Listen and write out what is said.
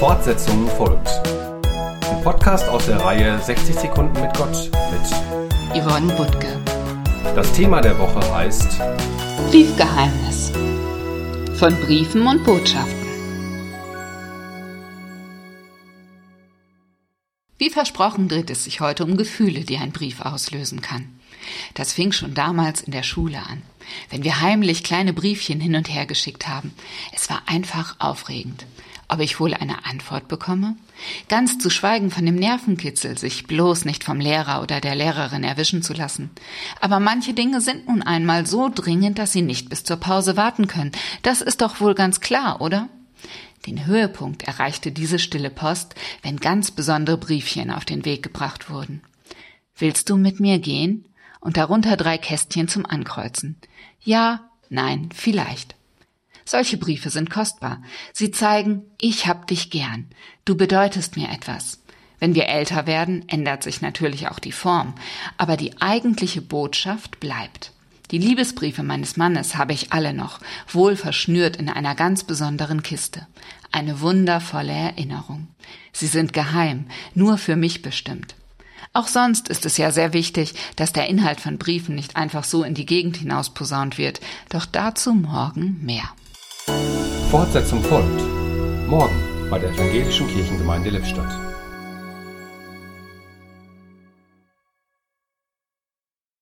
Fortsetzung folgt. Ein Podcast aus der Reihe 60 Sekunden mit Gott mit Yvonne Butke. Das Thema der Woche heißt Briefgeheimnis von Briefen und Botschaften. Wie versprochen dreht es sich heute um Gefühle, die ein Brief auslösen kann. Das fing schon damals in der Schule an, wenn wir heimlich kleine Briefchen hin und her geschickt haben. Es war einfach aufregend. Ob ich wohl eine Antwort bekomme? Ganz zu schweigen von dem Nervenkitzel, sich bloß nicht vom Lehrer oder der Lehrerin erwischen zu lassen. Aber manche Dinge sind nun einmal so dringend, dass sie nicht bis zur Pause warten können. Das ist doch wohl ganz klar, oder? Den Höhepunkt erreichte diese stille Post, wenn ganz besondere Briefchen auf den Weg gebracht wurden. Willst du mit mir gehen? Und darunter drei Kästchen zum Ankreuzen. Ja, nein, vielleicht. Solche Briefe sind kostbar. Sie zeigen, ich hab dich gern. Du bedeutest mir etwas. Wenn wir älter werden, ändert sich natürlich auch die Form, aber die eigentliche Botschaft bleibt. Die Liebesbriefe meines Mannes habe ich alle noch, wohl verschnürt in einer ganz besonderen Kiste. Eine wundervolle Erinnerung. Sie sind geheim, nur für mich bestimmt. Auch sonst ist es ja sehr wichtig, dass der Inhalt von Briefen nicht einfach so in die Gegend hinaus posaunt wird, doch dazu morgen mehr. Fortsetzung folgt. Morgen bei der Evangelischen Kirchengemeinde Lippstadt.